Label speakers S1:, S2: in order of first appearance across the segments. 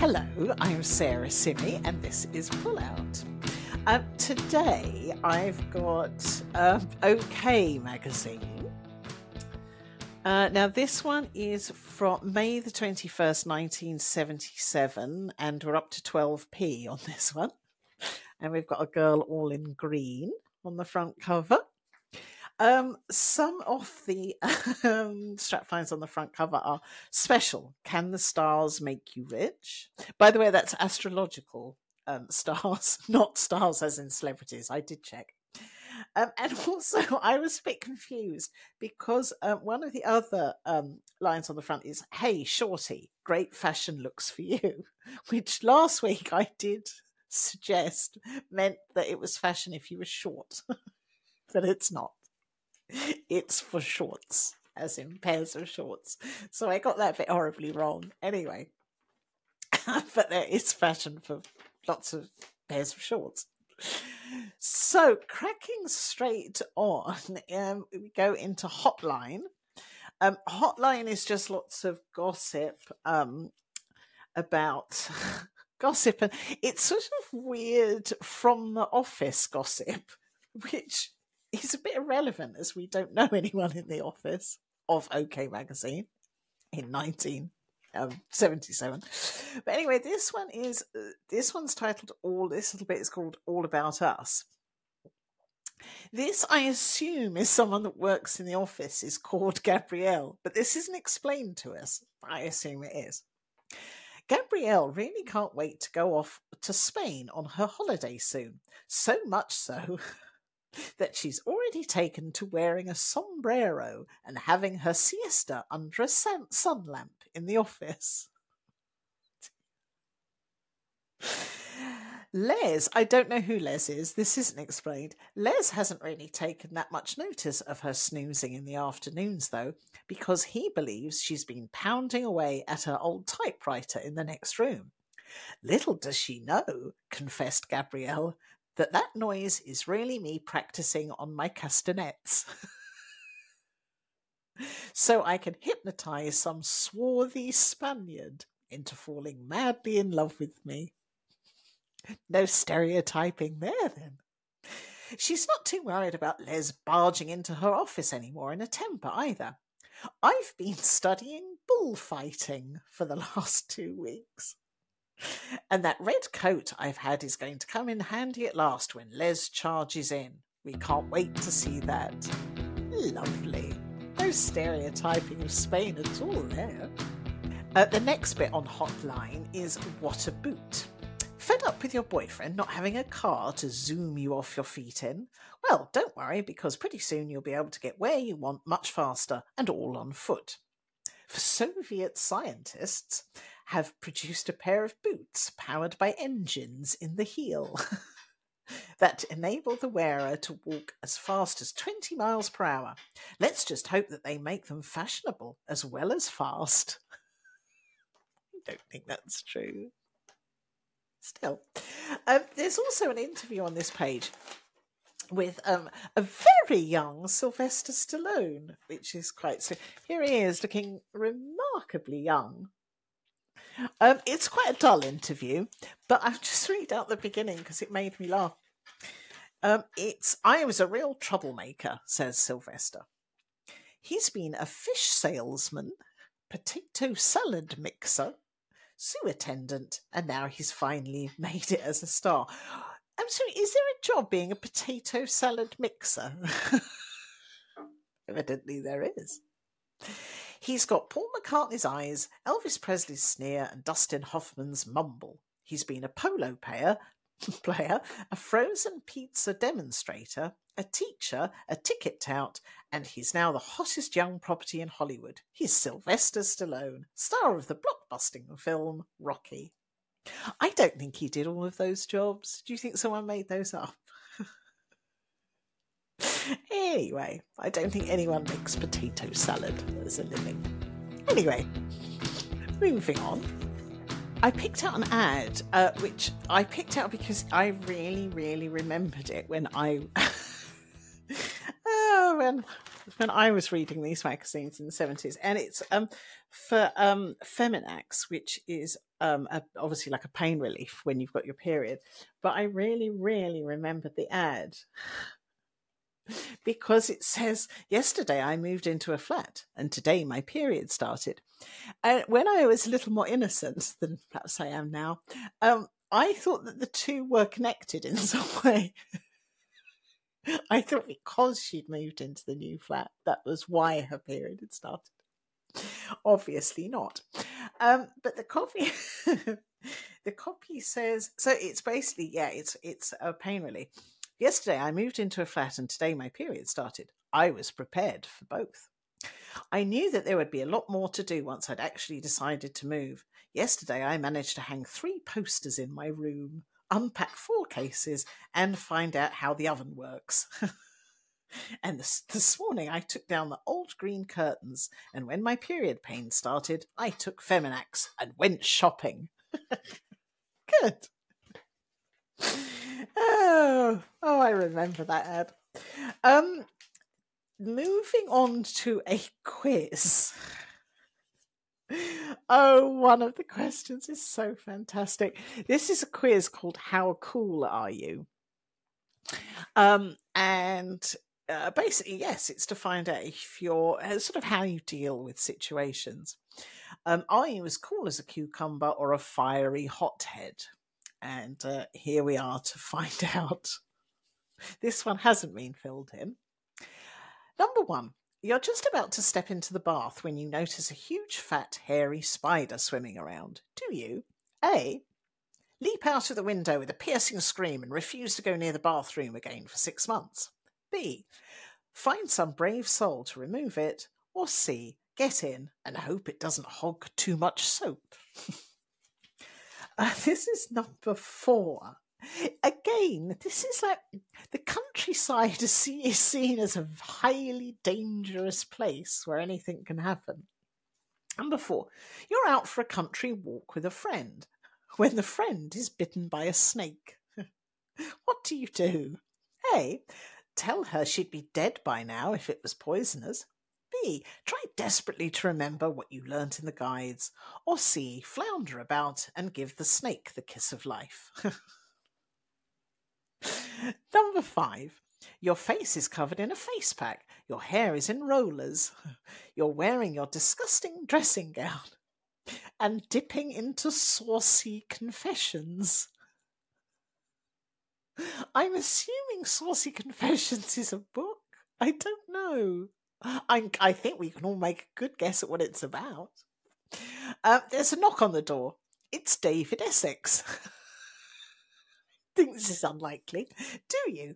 S1: Hello, I'm Sarah Simi, and this is Pull Out. Um, today I've got um, OK magazine. Uh, now, this one is from May the 21st, 1977, and we're up to 12p on this one. And we've got a girl all in green on the front cover. Um, some of the um, straplines on the front cover are special. Can the stars make you rich? By the way, that's astrological um, stars, not stars as in celebrities. I did check. Um, and also, I was a bit confused because uh, one of the other um, lines on the front is, Hey, shorty, great fashion looks for you, which last week I did suggest meant that it was fashion if you were short, but it's not it's for shorts, as in pairs of shorts. So I got that bit horribly wrong. Anyway, but there is fashion for lots of pairs of shorts. So, cracking straight on, um, we go into Hotline. Um, Hotline is just lots of gossip um, about gossip, and it's sort of weird from the office gossip, which he's a bit irrelevant as we don't know anyone in the office of OK Magazine in 1977. Um, but anyway, this one is this one's titled "All." This little bit is called "All About Us." This, I assume, is someone that works in the office, is called Gabrielle, but this isn't explained to us. I assume it is. Gabrielle really can't wait to go off to Spain on her holiday soon. So much so that she's already taken to wearing a sombrero and having her siesta under a sun lamp in the office. Les, I don't know who Les is. This isn't explained. Les hasn't really taken that much notice of her snoozing in the afternoons, though, because he believes she's been pounding away at her old typewriter in the next room. Little does she know, confessed Gabrielle, that that noise is really me practicing on my castanets. so I can hypnotize some swarthy Spaniard into falling madly in love with me. No stereotyping there, then. She's not too worried about Les barging into her office anymore in a temper either. I've been studying bullfighting for the last two weeks. And that red coat I've had is going to come in handy at last when Les charges in. We can't wait to see that. Lovely. No stereotyping of Spain at all there. Uh, the next bit on Hotline is What a Boot. Fed up with your boyfriend not having a car to zoom you off your feet in? Well, don't worry, because pretty soon you'll be able to get where you want much faster and all on foot. For Soviet scientists, have produced a pair of boots powered by engines in the heel that enable the wearer to walk as fast as 20 miles per hour. Let's just hope that they make them fashionable as well as fast. I don't think that's true. Still, um, there's also an interview on this page with um, a very young Sylvester Stallone, which is quite so. Here he is, looking remarkably young um, it's quite a dull interview, but I'll just read out the beginning because it made me laugh. Um, it's I was a real troublemaker, says Sylvester. He's been a fish salesman, potato salad mixer, zoo attendant, and now he's finally made it as a star. I'm sorry, is there a job being a potato salad mixer? Evidently, there is. He's got Paul McCartney's eyes, Elvis Presley's sneer, and Dustin Hoffman's mumble. He's been a polo player, player, a frozen pizza demonstrator, a teacher, a ticket tout, and he's now the hottest young property in Hollywood. He's Sylvester Stallone, star of the blockbusting film Rocky. I don't think he did all of those jobs. Do you think someone made those up? Anyway, I don't think anyone makes potato salad as a living. Anyway, moving on. I picked out an ad, uh, which I picked out because I really, really remembered it when I. oh, when when I was reading these magazines in the seventies, and it's um for um Feminax, which is um a, obviously like a pain relief when you've got your period. But I really, really remembered the ad because it says, Yesterday I moved into a flat and today my period started. And when I was a little more innocent than perhaps I am now, um, I thought that the two were connected in some way. I thought because she'd moved into the new flat, that was why her period had started. Obviously not. Um, but the copy, the copy says so. It's basically yeah, it's it's a pain relief. Yesterday I moved into a flat, and today my period started. I was prepared for both. I knew that there would be a lot more to do once I'd actually decided to move. Yesterday I managed to hang three posters in my room unpack four cases and find out how the oven works. and this, this morning I took down the old green curtains, and when my period pain started, I took Feminax and went shopping. Good. Oh, oh, I remember that ad. Um, moving on to a quiz. Oh, one of the questions is so fantastic. This is a quiz called How Cool Are You? Um, and uh, basically, yes, it's to find out if you're uh, sort of how you deal with situations. Um, are you as cool as a cucumber or a fiery hothead? And uh, here we are to find out. This one hasn't been filled in. Number one, you're just about to step into the bath when you notice a huge, fat, hairy spider swimming around. Do you? A. Leap out of the window with a piercing scream and refuse to go near the bathroom again for six months. B. Find some brave soul to remove it. Or C. Get in and hope it doesn't hog too much soap. uh, this is number four. Again, this is like the countryside is seen as a highly dangerous place where anything can happen. Number four, you're out for a country walk with a friend when the friend is bitten by a snake. what do you do? A. Tell her she'd be dead by now if it was poisonous. B. Try desperately to remember what you learnt in the guides. Or C. Flounder about and give the snake the kiss of life. Number five, your face is covered in a face pack. Your hair is in rollers. You're wearing your disgusting dressing gown and dipping into saucy confessions. I'm assuming Saucy Confessions is a book. I don't know. I, I think we can all make a good guess at what it's about. Uh, there's a knock on the door. It's David Essex. think this is unlikely, do you?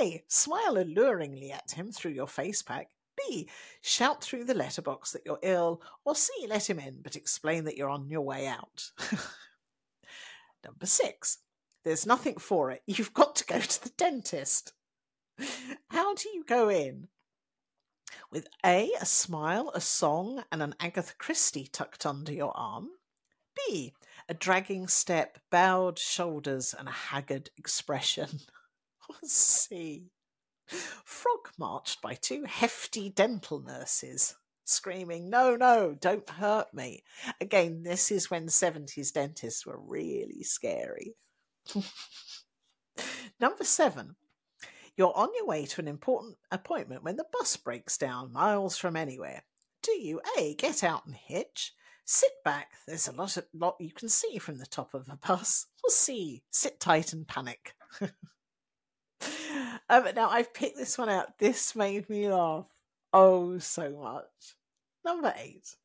S1: A. Smile alluringly at him through your face pack. B. Shout through the letterbox that you're ill. Or C. Let him in, but explain that you're on your way out. Number six. There's nothing for it. You've got to go to the dentist. How do you go in? With A. A smile, a song, and an Agatha Christie tucked under your arm. B a dragging step, bowed shoulders, and a haggard expression. C. Frog marched by two hefty dental nurses, screaming, No, no, don't hurt me. Again, this is when 70s dentists were really scary. Number seven, you're on your way to an important appointment when the bus breaks down miles from anywhere. Do you A. Get out and hitch? Sit back. There's a lot, of, lot you can see from the top of a bus. We'll see. Sit tight and panic. um, now I've picked this one out. This made me laugh oh so much. Number eight.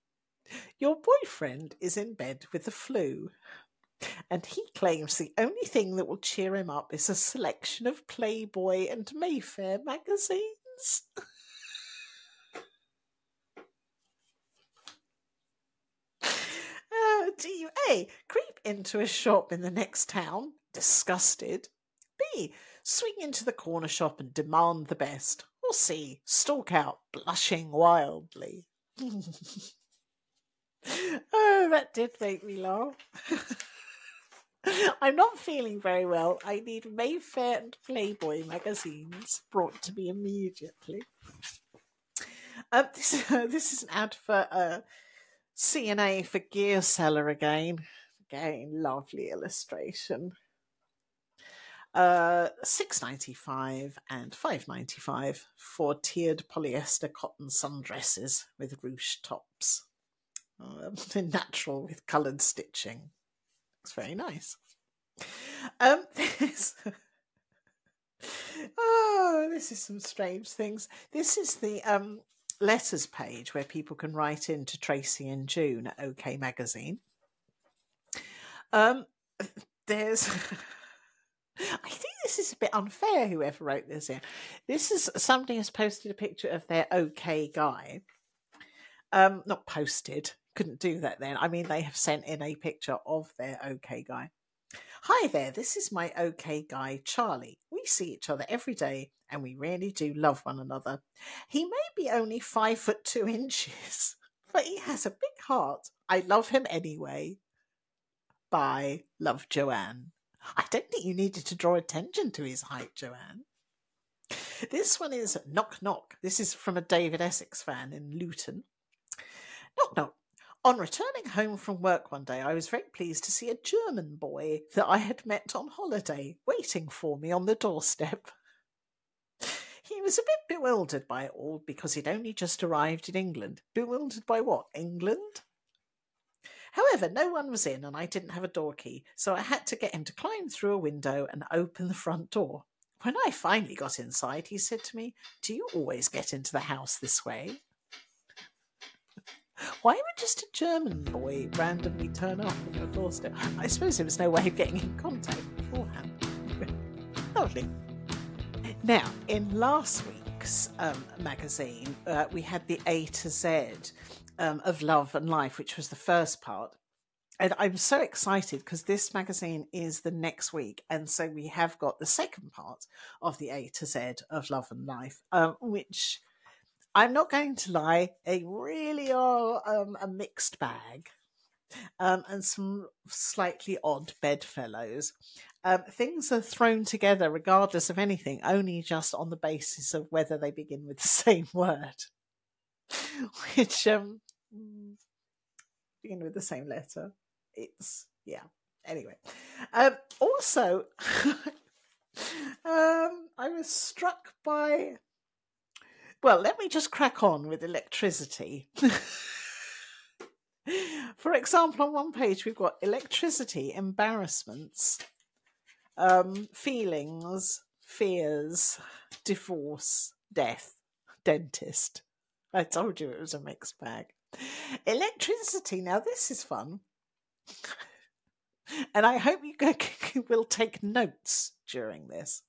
S1: Your boyfriend is in bed with the flu, and he claims the only thing that will cheer him up is a selection of Playboy and Mayfair magazines. Uh, do you A. Creep into a shop in the next town, disgusted? B. Swing into the corner shop and demand the best? Or C. Stalk out, blushing wildly? oh, that did make me laugh. I'm not feeling very well. I need Mayfair and Playboy magazines brought to me immediately. Um, this, uh, this is an ad for uh, C&A for Gear Seller again. Again, lovely illustration. Uh, six ninety five and five ninety five for tiered polyester cotton sundresses with ruche tops, um, natural with coloured stitching. It's very nice. Um, this, oh, this is some strange things. This is the um letters page where people can write in to Tracy and June at OK Magazine. Um, there's. I think this is a bit unfair. Whoever wrote this in, this is somebody has posted a picture of their OK guy. Um, not posted. Couldn't do that then. I mean, they have sent in a picture of their OK guy. Hi there, this is my OK guy, Charlie. We see each other every day and we really do love one another. He may be only five foot two inches, but he has a big heart. I love him anyway. Bye. Love Joanne. I don't think you needed to draw attention to his height, Joanne. This one is Knock Knock. This is from a David Essex fan in Luton. Knock Knock. On returning home from work one day, I was very pleased to see a German boy that I had met on holiday waiting for me on the doorstep. He was a bit bewildered by it all because he'd only just arrived in England. Bewildered by what? England? However, no one was in and I didn't have a door key, so I had to get him to climb through a window and open the front door. When I finally got inside, he said to me, Do you always get into the house this way? Why would just a German boy randomly turn up on your doorstep? I suppose there was no way of getting in contact beforehand. Lovely. Now, in last week's um, magazine, uh, we had the A to Z um, of Love and Life, which was the first part. And I'm so excited because this magazine is the next week. And so we have got the second part of the A to Z of Love and Life, um, which I'm not going to lie, they really are um, a mixed bag. Um, and some slightly odd bedfellows. Um, things are thrown together regardless of anything, only just on the basis of whether they begin with the same word, which um, begin with the same letter. It's yeah. Anyway, um, also, um, I was struck by. Well, let me just crack on with electricity. For example, on one page we've got electricity, embarrassments, um, feelings, fears, divorce, death, dentist. I told you it was a mixed bag. Electricity. Now, this is fun. and I hope you will take notes during this.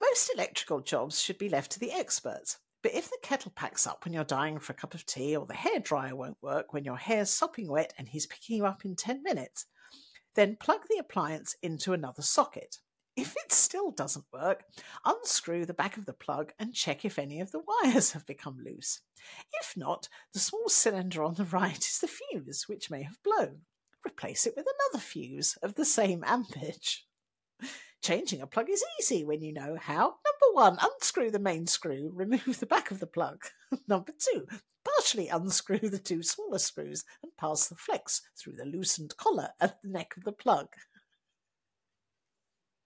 S1: Most electrical jobs should be left to the experts. But if the kettle packs up when you're dying for a cup of tea, or the hairdryer won't work when your hair's sopping wet and he's picking you up in 10 minutes, then plug the appliance into another socket. If it still doesn't work, unscrew the back of the plug and check if any of the wires have become loose. If not, the small cylinder on the right is the fuse, which may have blown. Replace it with another fuse of the same ampage. Changing a plug is easy when you know how. Number one, unscrew the main screw, remove the back of the plug. Number two, partially unscrew the two smaller screws and pass the flex through the loosened collar at the neck of the plug.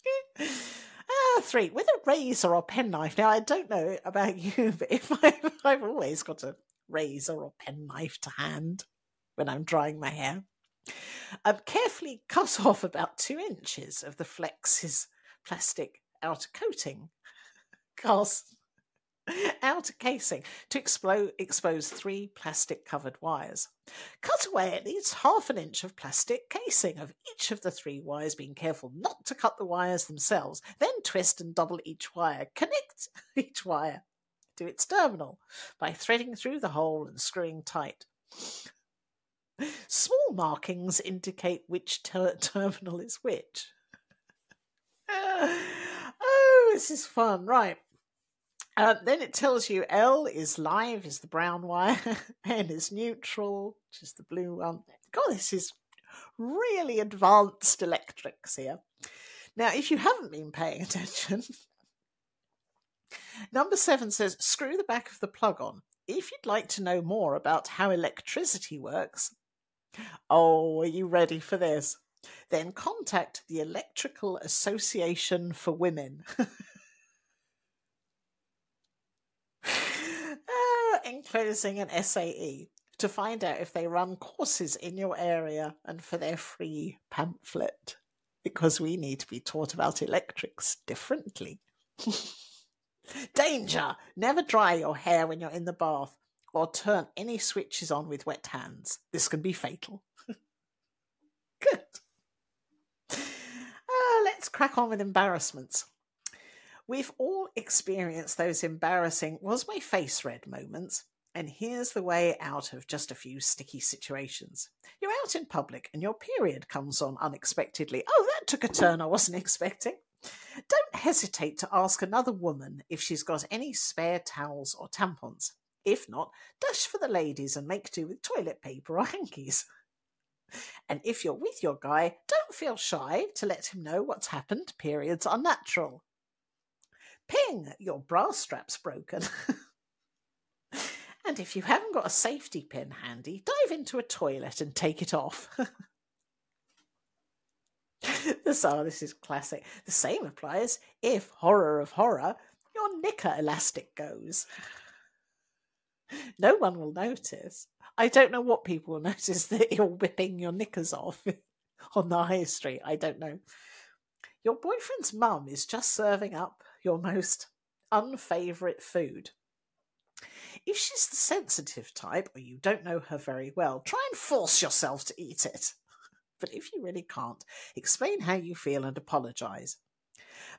S1: ah, three, with a razor or penknife. Now, I don't know about you, but if I've, I've always got a razor or penknife to hand when I'm drying my hair. Um, carefully cut off about two inches of the flex's plastic outer coating. Cast outer casing to expose three plastic covered wires. Cut away at least half an inch of plastic casing of each of the three wires, being careful not to cut the wires themselves. Then twist and double each wire. Connect each wire to its terminal by threading through the hole and screwing tight. Small markings indicate which ter- terminal is which. oh, this is fun. Right. Uh, then it tells you L is live, is the brown wire, N is neutral, which is the blue one. God, this is really advanced electrics here. Now, if you haven't been paying attention, number seven says screw the back of the plug on. if you'd like to know more about how electricity works, oh, are you ready for this? Then contact the Electrical Association for Women. uh, enclosing an SAE to find out if they run courses in your area and for their free pamphlet because we need to be taught about electrics differently. Danger! Never dry your hair when you're in the bath or turn any switches on with wet hands. This can be fatal. Good. Uh, let's crack on with embarrassments. We've all experienced those embarrassing, was my face red moments and here's the way out of just a few sticky situations. You're out in public and your period comes on unexpectedly. Oh, that took a turn I wasn't expecting. Don't hesitate to ask another woman if she's got any spare towels or tampons. If not, dash for the ladies and make do with toilet paper or hankies. And if you're with your guy, don't feel shy to let him know what's happened. Periods are natural. Ping, your bra strap's broken. And if you haven't got a safety pin handy, dive into a toilet and take it off. so this is classic. The same applies if, horror of horror, your knicker elastic goes. No one will notice. I don't know what people will notice that you're whipping your knickers off on the high street. I don't know. Your boyfriend's mum is just serving up your most unfavourite food. If she's the sensitive type or you don't know her very well, try and force yourself to eat it. But if you really can't, explain how you feel and apologise.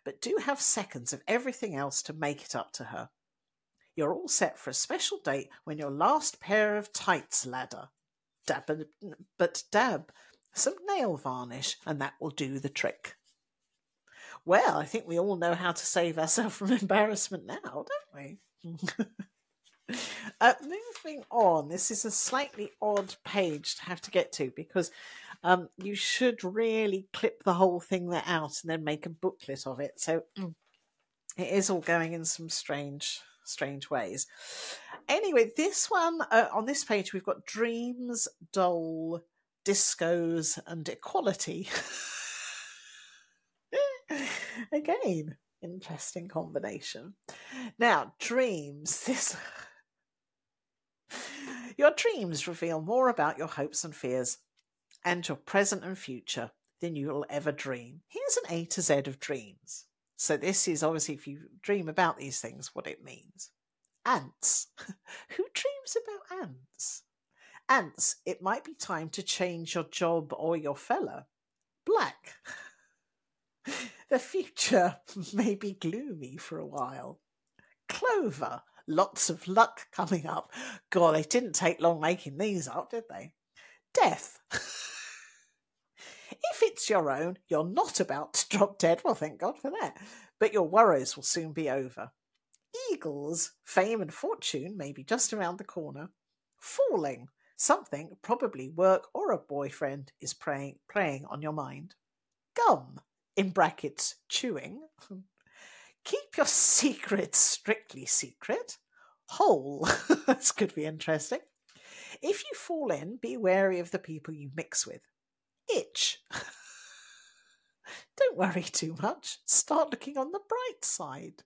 S1: But do have seconds of everything else to make it up to her. You're all set for a special date when your last pair of tights ladder. Dab, but dab some nail varnish, and that will do the trick. Well, I think we all know how to save ourselves from embarrassment now, don't we? Uh, moving on, this is a slightly odd page to have to get to because um, you should really clip the whole thing there out and then make a booklet of it. So mm, it is all going in some strange, strange ways. Anyway, this one uh, on this page we've got dreams, doll, discos, and equality. Again, interesting combination. Now, dreams. This your dreams reveal more about your hopes and fears and your present and future than you will ever dream. Here's an A to Z of dreams. So, this is obviously if you dream about these things, what it means. Ants. Who dreams about ants? Ants, it might be time to change your job or your fella. Black. the future may be gloomy for a while. Clover lots of luck coming up. God, they didn't take long making these up, did they? Death. If it's your own, you're not about to drop dead. Well, thank God for that. But your worries will soon be over. Eagles, fame and fortune may be just around the corner. Falling, something, probably work or a boyfriend, is praying, preying on your mind. Gum, in brackets, chewing, Keep your secrets strictly secret. Hole. this could be interesting. If you fall in, be wary of the people you mix with. Itch. Don't worry too much. Start looking on the bright side.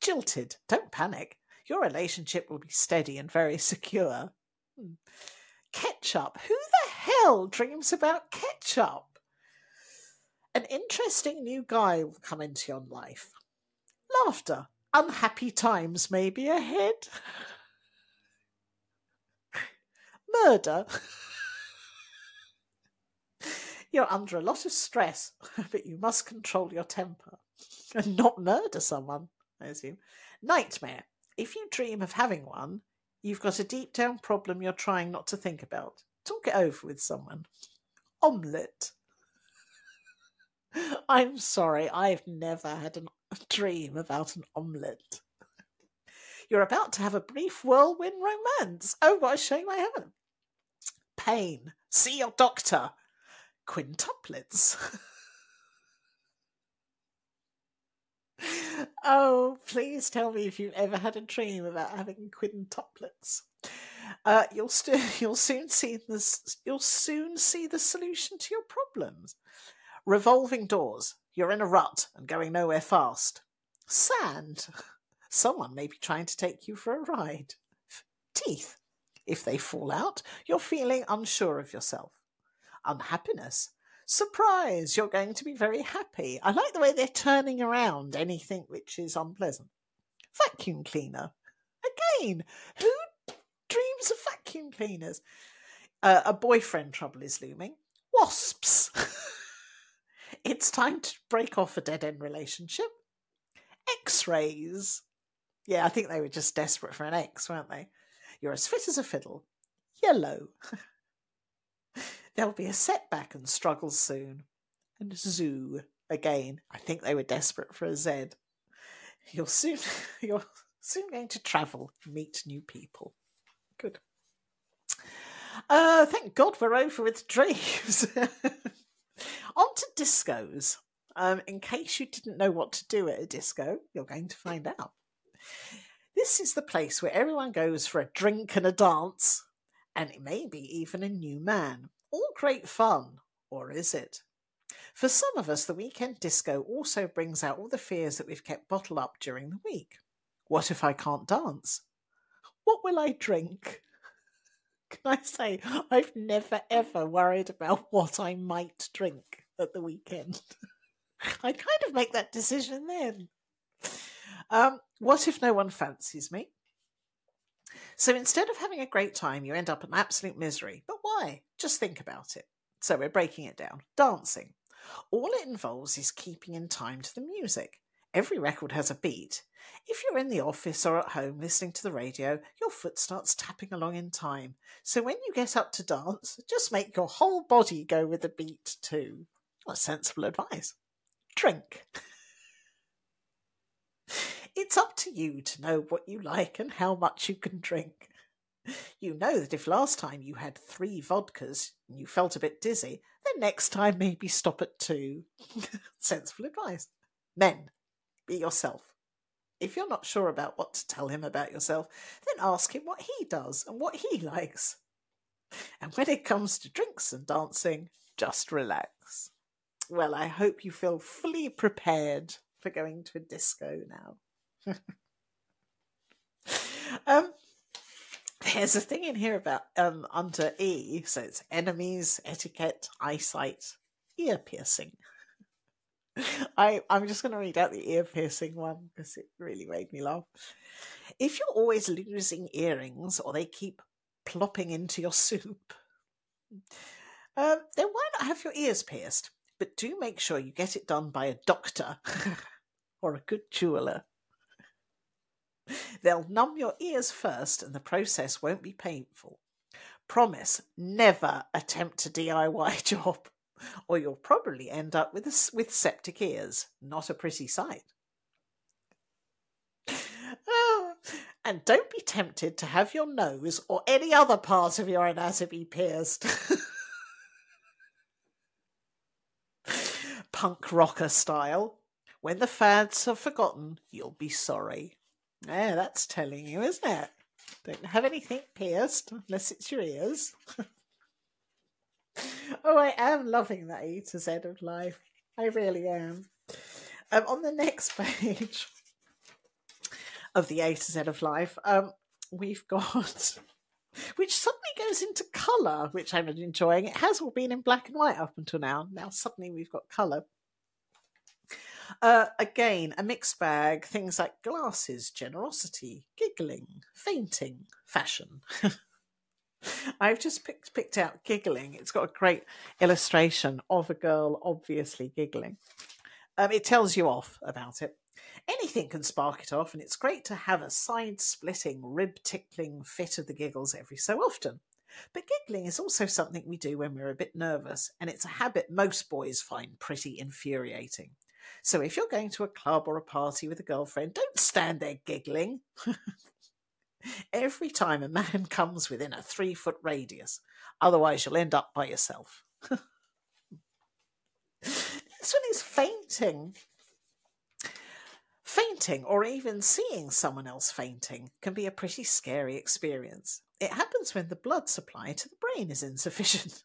S1: Jilted. Don't panic. Your relationship will be steady and very secure. Hmm. Ketchup. Who the hell dreams about ketchup? An interesting new guy will come into your life. Laughter. Unhappy times may be ahead. Murder. You're under a lot of stress, but you must control your temper and not murder someone, I assume. Nightmare. If you dream of having one, you've got a deep down problem you're trying not to think about. Talk it over with someone. Omelette. I'm sorry, I've never had an a dream about an omelette. You're about to have a brief whirlwind romance. Oh, what a shame I haven't. Pain. See your doctor. Quintuplets. oh, please tell me if you've ever had a dream about having quintuplets. Uh, you'll st- you'll soon see this. You'll soon see the solution to your problems. Revolving doors. You're in a rut and going nowhere fast. Sand. Someone may be trying to take you for a ride. Teeth. If they fall out, you're feeling unsure of yourself. Unhappiness. Surprise, you're going to be very happy. I like the way they're turning around anything which is unpleasant. Vacuum cleaner. Again, who dreams of vacuum cleaners? Uh, a boyfriend trouble is looming. Wasps. it's time to break off a dead end relationship. X rays. Yeah, I think they were just desperate for an X, weren't they? You're as fit as a fiddle. Yellow. There'll be a setback and struggles soon. And zoo again. I think they were desperate for a Z. You're soon you're soon going to travel, meet new people. Good. Uh, thank God we're over with dreams. On to discos. Um, in case you didn't know what to do at a disco, you're going to find out. This is the place where everyone goes for a drink and a dance, and it may be even a new man. All great fun, or is it? For some of us, the weekend disco also brings out all the fears that we've kept bottled up during the week. What if I can't dance? What will I drink? Can I say, I've never ever worried about what I might drink at the weekend. I kind of make that decision then. Um, what if no one fancies me? So instead of having a great time, you end up in absolute misery. But why? Just think about it. So we're breaking it down. Dancing. All it involves is keeping in time to the music. Every record has a beat. If you're in the office or at home listening to the radio, your foot starts tapping along in time. So when you get up to dance, just make your whole body go with the beat too. What sensible advice. Drink. It's up to you to know what you like and how much you can drink. You know that if last time you had three vodkas and you felt a bit dizzy, then next time maybe stop at two. Sensible advice. Men, be yourself. If you're not sure about what to tell him about yourself, then ask him what he does and what he likes. And when it comes to drinks and dancing, just relax. Well, I hope you feel fully prepared for going to a disco now. um, there's a thing in here about um under E, so it's enemies, etiquette, eyesight, ear piercing. I I'm just going to read out the ear piercing one because it really made me laugh. If you're always losing earrings or they keep plopping into your soup, um, then why not have your ears pierced? But do make sure you get it done by a doctor or a good jeweler. They'll numb your ears first, and the process won't be painful. Promise never attempt a DIY job, or you'll probably end up with, a, with septic ears. Not a pretty sight. Oh, and don't be tempted to have your nose or any other part of your anatomy pierced. Punk rocker style. When the fads are forgotten, you'll be sorry. Yeah, that's telling you, isn't it? Don't have anything pierced unless it's your ears. oh, I am loving that A to Z of life. I really am. Um, on the next page of the A to Z of life, um, we've got which suddenly goes into colour, which I'm enjoying. It has all been in black and white up until now. Now suddenly we've got colour. Uh, again, a mixed bag. Things like glasses, generosity, giggling, fainting, fashion. I've just picked picked out giggling. It's got a great illustration of a girl obviously giggling. Um, it tells you off about it. Anything can spark it off, and it's great to have a side splitting, rib tickling fit of the giggles every so often. But giggling is also something we do when we're a bit nervous, and it's a habit most boys find pretty infuriating. So if you're going to a club or a party with a girlfriend, don't stand there giggling. Every time a man comes within a three foot radius, otherwise you'll end up by yourself. this one is fainting. Fainting or even seeing someone else fainting can be a pretty scary experience. It happens when the blood supply to the brain is insufficient.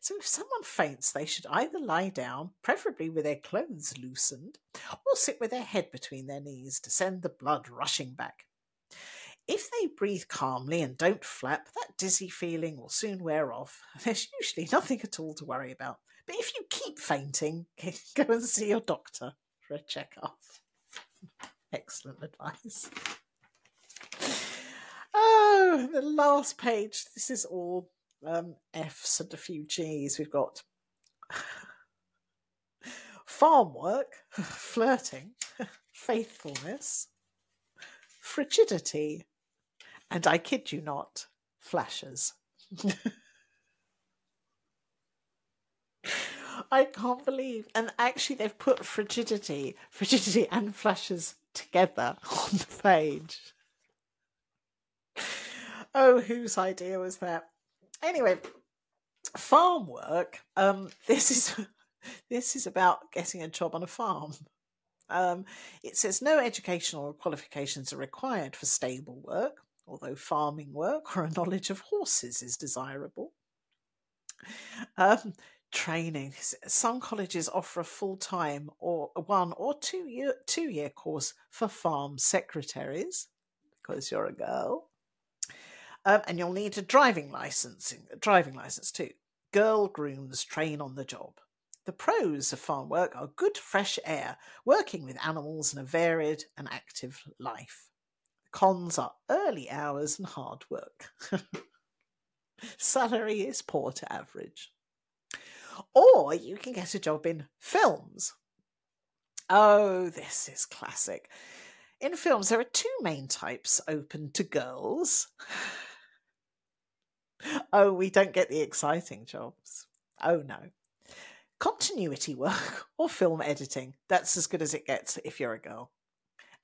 S1: So if someone faints, they should either lie down, preferably with their clothes loosened, or sit with their head between their knees to send the blood rushing back. If they breathe calmly and don't flap, that dizzy feeling will soon wear off. There's usually nothing at all to worry about. But if you keep fainting, go and see your doctor for a check-off. Excellent advice. Oh, the last page. This is all um, F's and a few G's. We've got farm work, flirting, faithfulness, frigidity, and I kid you not, flashes. I can't believe, and actually, they've put frigidity, frigidity, and flashes together on the page. Oh, whose idea was that? Anyway, farm work. Um, this is this is about getting a job on a farm. Um, it says no educational qualifications are required for stable work, although farming work or a knowledge of horses is desirable. Um, training. Some colleges offer a full time or one or two year two year course for farm secretaries because you're a girl. Um, and you'll need a driving license, a driving license too. Girl grooms train on the job. The pros of farm work are good fresh air, working with animals and a varied and active life. The cons are early hours and hard work. Salary is poor to average. Or you can get a job in films. Oh, this is classic. In films, there are two main types open to girls. Oh, we don't get the exciting jobs. Oh, no. Continuity work or film editing. That's as good as it gets if you're a girl.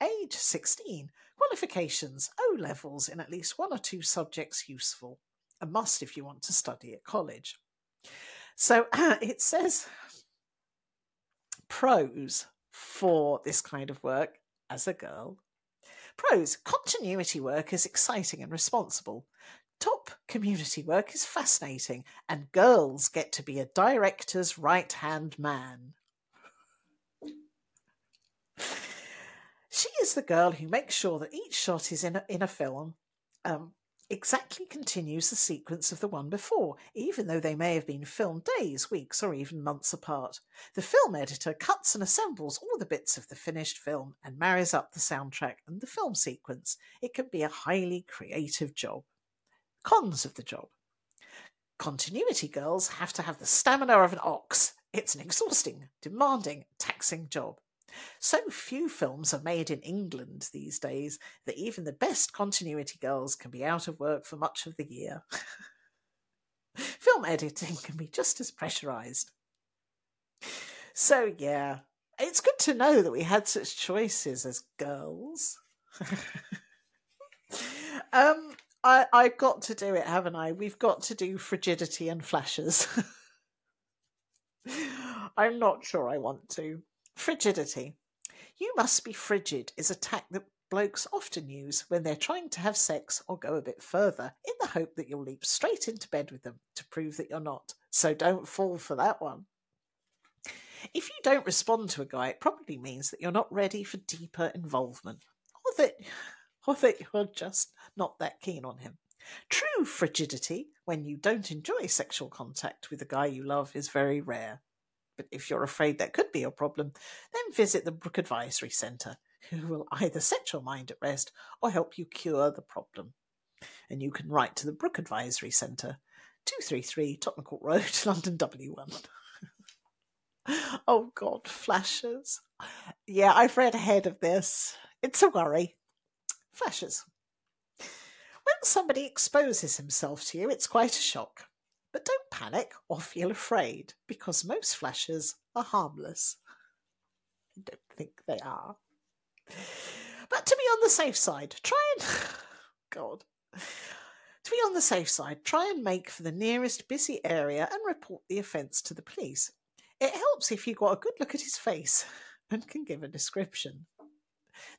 S1: Age 16. Qualifications O levels in at least one or two subjects useful. A must if you want to study at college. So uh, it says pros for this kind of work as a girl. Pros continuity work is exciting and responsible. Top community work is fascinating, and girls get to be a director's right hand man. She is the girl who makes sure that each shot is in a, in a film um, exactly continues the sequence of the one before, even though they may have been filmed days, weeks, or even months apart. The film editor cuts and assembles all the bits of the finished film and marries up the soundtrack and the film sequence. It can be a highly creative job. Cons of the job. Continuity girls have to have the stamina of an ox. It's an exhausting, demanding, taxing job. So few films are made in England these days that even the best continuity girls can be out of work for much of the year. Film editing can be just as pressurized. So, yeah, it's good to know that we had such choices as girls. um, I, I've got to do it, haven't I? We've got to do frigidity and flashes. I'm not sure I want to. Frigidity. You must be frigid is a tack that blokes often use when they're trying to have sex or go a bit further in the hope that you'll leap straight into bed with them to prove that you're not. So don't fall for that one. If you don't respond to a guy, it probably means that you're not ready for deeper involvement or that, or that you're just not that keen on him. True frigidity, when you don't enjoy sexual contact with the guy you love, is very rare. But if you're afraid that could be your problem, then visit the Brook Advisory Centre, who will either set your mind at rest or help you cure the problem. And you can write to the Brook Advisory Centre, 233 Tottenham Court Road, London W1. oh God, flashes. Yeah, I've read ahead of this. It's a worry. Flashes. When somebody exposes himself to you, it's quite a shock. But don't panic or feel afraid because most flashes are harmless. I don't think they are. But to be on the safe side, try and. God. To be on the safe side, try and make for the nearest busy area and report the offence to the police. It helps if you got a good look at his face and can give a description.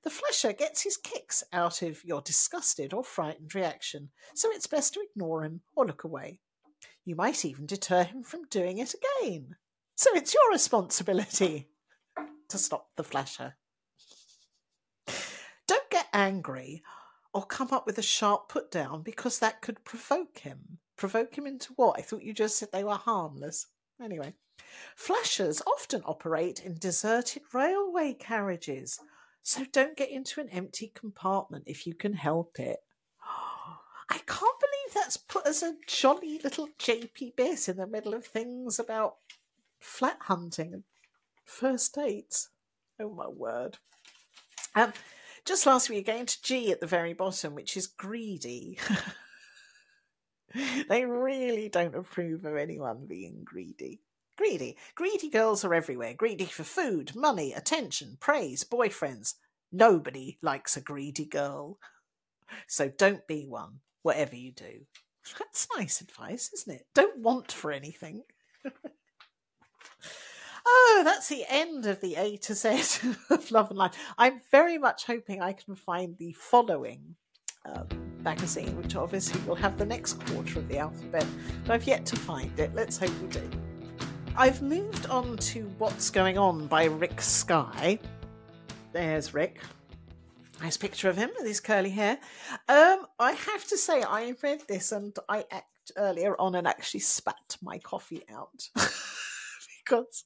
S1: The flasher gets his kicks out of your disgusted or frightened reaction, so it's best to ignore him or look away. You might even deter him from doing it again. So it's your responsibility to stop the flasher. Don't get angry or come up with a sharp put down because that could provoke him. Provoke him into what? I thought you just said they were harmless. Anyway, flashers often operate in deserted railway carriages, so don't get into an empty compartment if you can help it. I can't believe that's put as a jolly little japey bit in the middle of things about flat hunting and first dates. Oh my word. Um, just last week, getting to G at the very bottom, which is greedy. they really don't approve of anyone being greedy. Greedy. Greedy girls are everywhere. Greedy for food, money, attention, praise, boyfriends. Nobody likes a greedy girl. So don't be one, whatever you do. That's nice advice, isn't it? Don't want for anything. Oh, that's the end of the A to Z of Love and Life. I'm very much hoping I can find the following um, magazine, which obviously will have the next quarter of the alphabet, but I've yet to find it. Let's hope we do. I've moved on to What's Going On by Rick Sky. There's Rick. Nice picture of him with his curly hair. Um, I have to say, I read this and I act earlier on and actually spat my coffee out because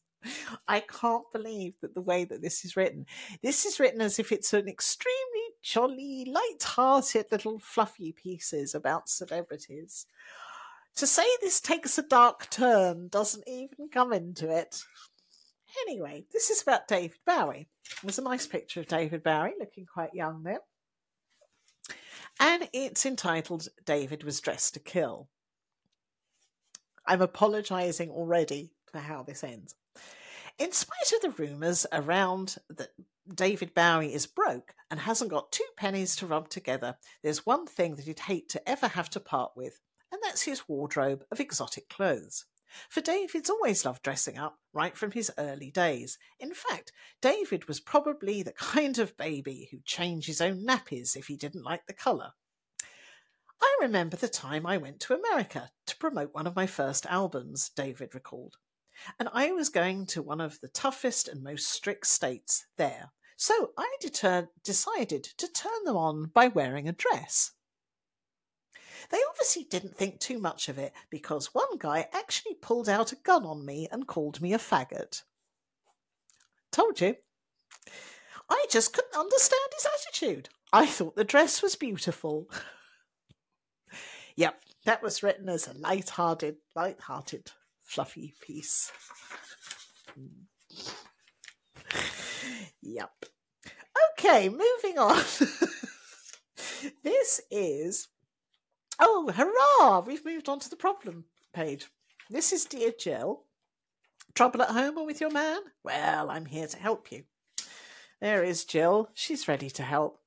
S1: I can't believe that the way that this is written. This is written as if it's an extremely jolly, light-hearted little fluffy pieces about celebrities. To say this takes a dark turn doesn't even come into it. Anyway, this is about David Bowie. There's a nice picture of David Bowie looking quite young there. And it's entitled David Was Dressed to Kill. I'm apologising already for how this ends. In spite of the rumours around that David Bowie is broke and hasn't got two pennies to rub together, there's one thing that he'd hate to ever have to part with, and that's his wardrobe of exotic clothes. For David's always loved dressing up, right from his early days. In fact, David was probably the kind of baby who'd change his own nappies if he didn't like the colour. I remember the time I went to America to promote one of my first albums, David recalled. And I was going to one of the toughest and most strict states there. So I deter- decided to turn them on by wearing a dress. They obviously didn't think too much of it because one guy actually pulled out a gun on me and called me a faggot. Told you. I just couldn't understand his attitude. I thought the dress was beautiful. yep, that was written as a light-hearted, light-hearted fluffy piece. yep. Okay, moving on. this is. Oh, hurrah! We've moved on to the problem page. This is Dear Jill. Trouble at home or with your man? Well, I'm here to help you. There is Jill. She's ready to help.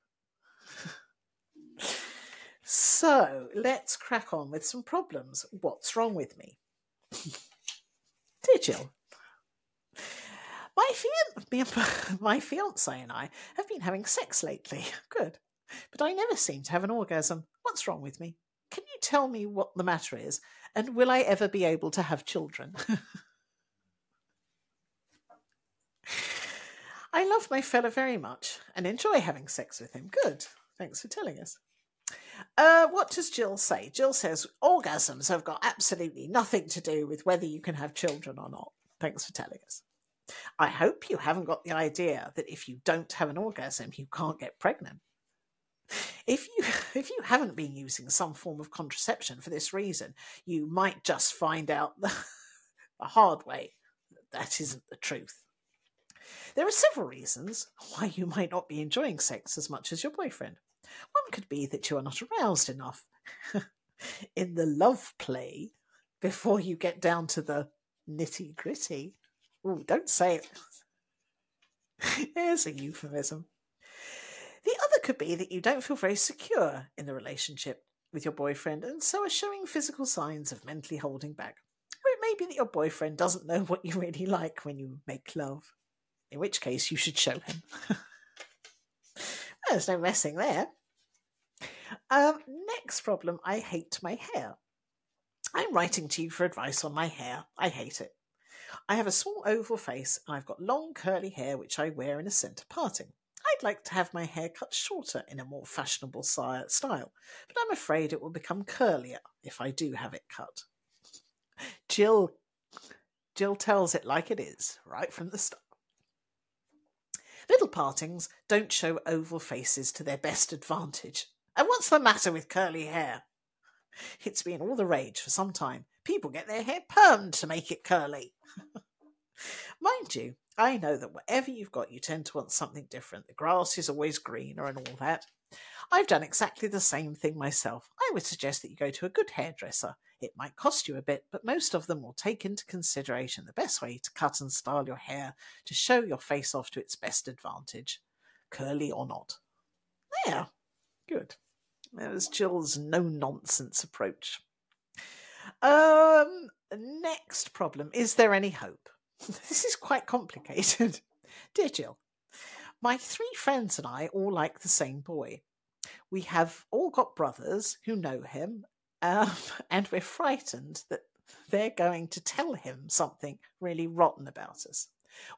S1: so let's crack on with some problems. What's wrong with me? Dear Jill, my, fian- my fiance and I have been having sex lately. Good. But I never seem to have an orgasm. What's wrong with me? Can you tell me what the matter is? And will I ever be able to have children? I love my fella very much and enjoy having sex with him. Good. Thanks for telling us. Uh, what does Jill say? Jill says orgasms have got absolutely nothing to do with whether you can have children or not. Thanks for telling us. I hope you haven't got the idea that if you don't have an orgasm, you can't get pregnant. If you if you haven't been using some form of contraception for this reason, you might just find out the, the hard way that that isn't the truth. There are several reasons why you might not be enjoying sex as much as your boyfriend. One could be that you are not aroused enough in the love play before you get down to the nitty gritty. Oh, don't say it. There's a euphemism. Could be that you don't feel very secure in the relationship with your boyfriend and so are showing physical signs of mentally holding back. Or it may be that your boyfriend doesn't know what you really like when you make love, in which case you should show him. There's no messing there. Um, next problem I hate my hair. I'm writing to you for advice on my hair. I hate it. I have a small oval face and I've got long curly hair which I wear in a centre parting. I'd like to have my hair cut shorter in a more fashionable style, but I'm afraid it will become curlier if I do have it cut. Jill Jill tells it like it is, right from the start. Little partings don't show oval faces to their best advantage. And what's the matter with curly hair? It's been all the rage for some time. People get their hair permed to make it curly. Mind you, I know that whatever you've got, you tend to want something different. The grass is always greener and all that. I've done exactly the same thing myself. I would suggest that you go to a good hairdresser. It might cost you a bit, but most of them will take into consideration the best way to cut and style your hair to show your face off to its best advantage, curly or not. There, good. There's Jill's no nonsense approach. Um, next problem is there any hope? This is quite complicated. Dear Jill, my three friends and I all like the same boy. We have all got brothers who know him, um, and we're frightened that they're going to tell him something really rotten about us.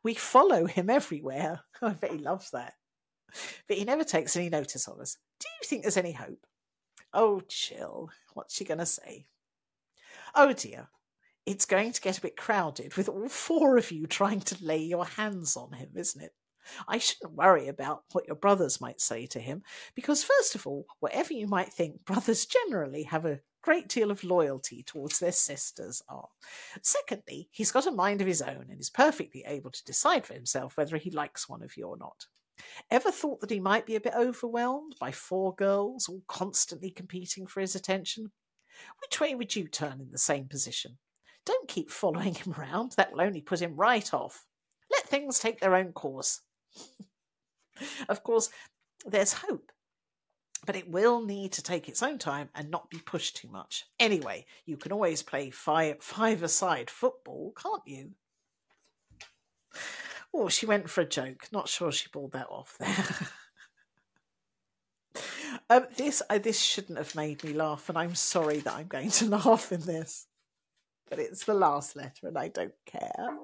S1: We follow him everywhere. I bet he loves that. But he never takes any notice of us. Do you think there's any hope? Oh, Jill. What's she going to say? Oh, dear. It's going to get a bit crowded with all four of you trying to lay your hands on him, isn't it? I shouldn't worry about what your brothers might say to him, because, first of all, whatever you might think, brothers generally have a great deal of loyalty towards their sisters are. Secondly, he's got a mind of his own and is perfectly able to decide for himself whether he likes one of you or not. Ever thought that he might be a bit overwhelmed by four girls all constantly competing for his attention? Which way would you turn in the same position? Don't keep following him round, that will only put him right off. Let things take their own course. of course, there's hope, but it will need to take its own time and not be pushed too much. Anyway, you can always play five, five-a-side football, can't you? Oh, she went for a joke. Not sure she pulled that off there. um, this uh, this shouldn't have made me laugh, and I'm sorry that I'm going to laugh in this. But it's the last letter, and I don't care.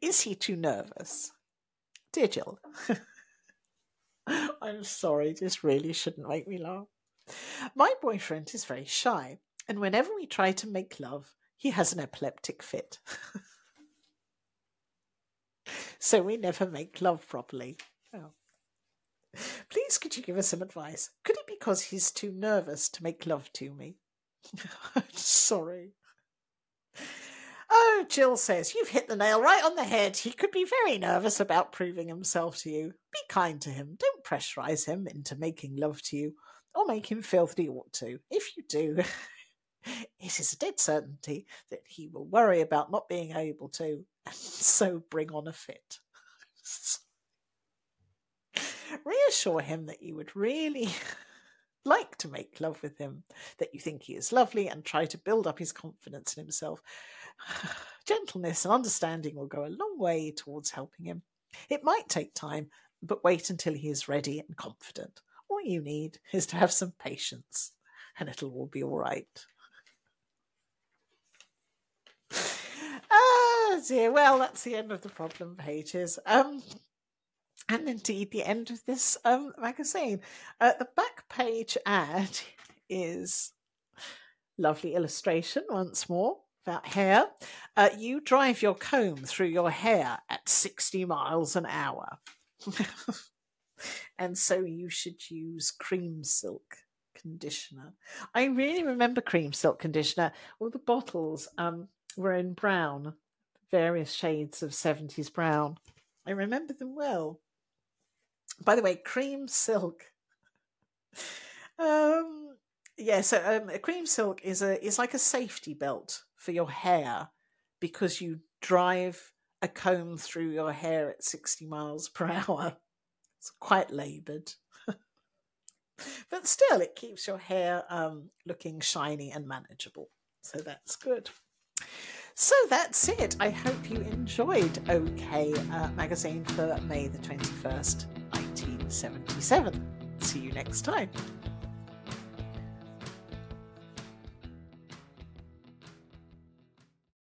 S1: Is he too nervous? Dear Jill, I'm sorry, this really shouldn't make me laugh. My boyfriend is very shy, and whenever we try to make love, he has an epileptic fit so we never make love properly. Oh. Please, could you give us some advice? Could it be because he's too nervous to make love to me? Sorry. Oh, Jill says, You've hit the nail right on the head. He could be very nervous about proving himself to you. Be kind to him. Don't pressurize him into making love to you or make him feel that he ought to. If you do, it is a dead certainty that he will worry about not being able to, and so bring on a fit. Reassure him that you would really like to make love with him, that you think he is lovely, and try to build up his confidence in himself. Gentleness and understanding will go a long way towards helping him. It might take time, but wait until he is ready and confident. All you need is to have some patience, and it'll all be all right. Oh dear. Well, that's the end of the problem pages. Um, and indeed the end of this um, magazine. Uh, the back page ad is lovely illustration once more about hair. Uh, you drive your comb through your hair at 60 miles an hour. and so you should use cream silk conditioner. I really remember cream silk conditioner. All the bottles um, were in brown various shades of 70s brown. I remember them well. By the way, cream silk. um, yeah, so um, a cream silk is a is like a safety belt for your hair because you drive a comb through your hair at 60 miles per hour. It's quite laboured. but still, it keeps your hair um, looking shiny and manageable. So that's good. So that's it. I hope you enjoyed OK uh, Magazine for May the 21st, 19. 77. See you next time.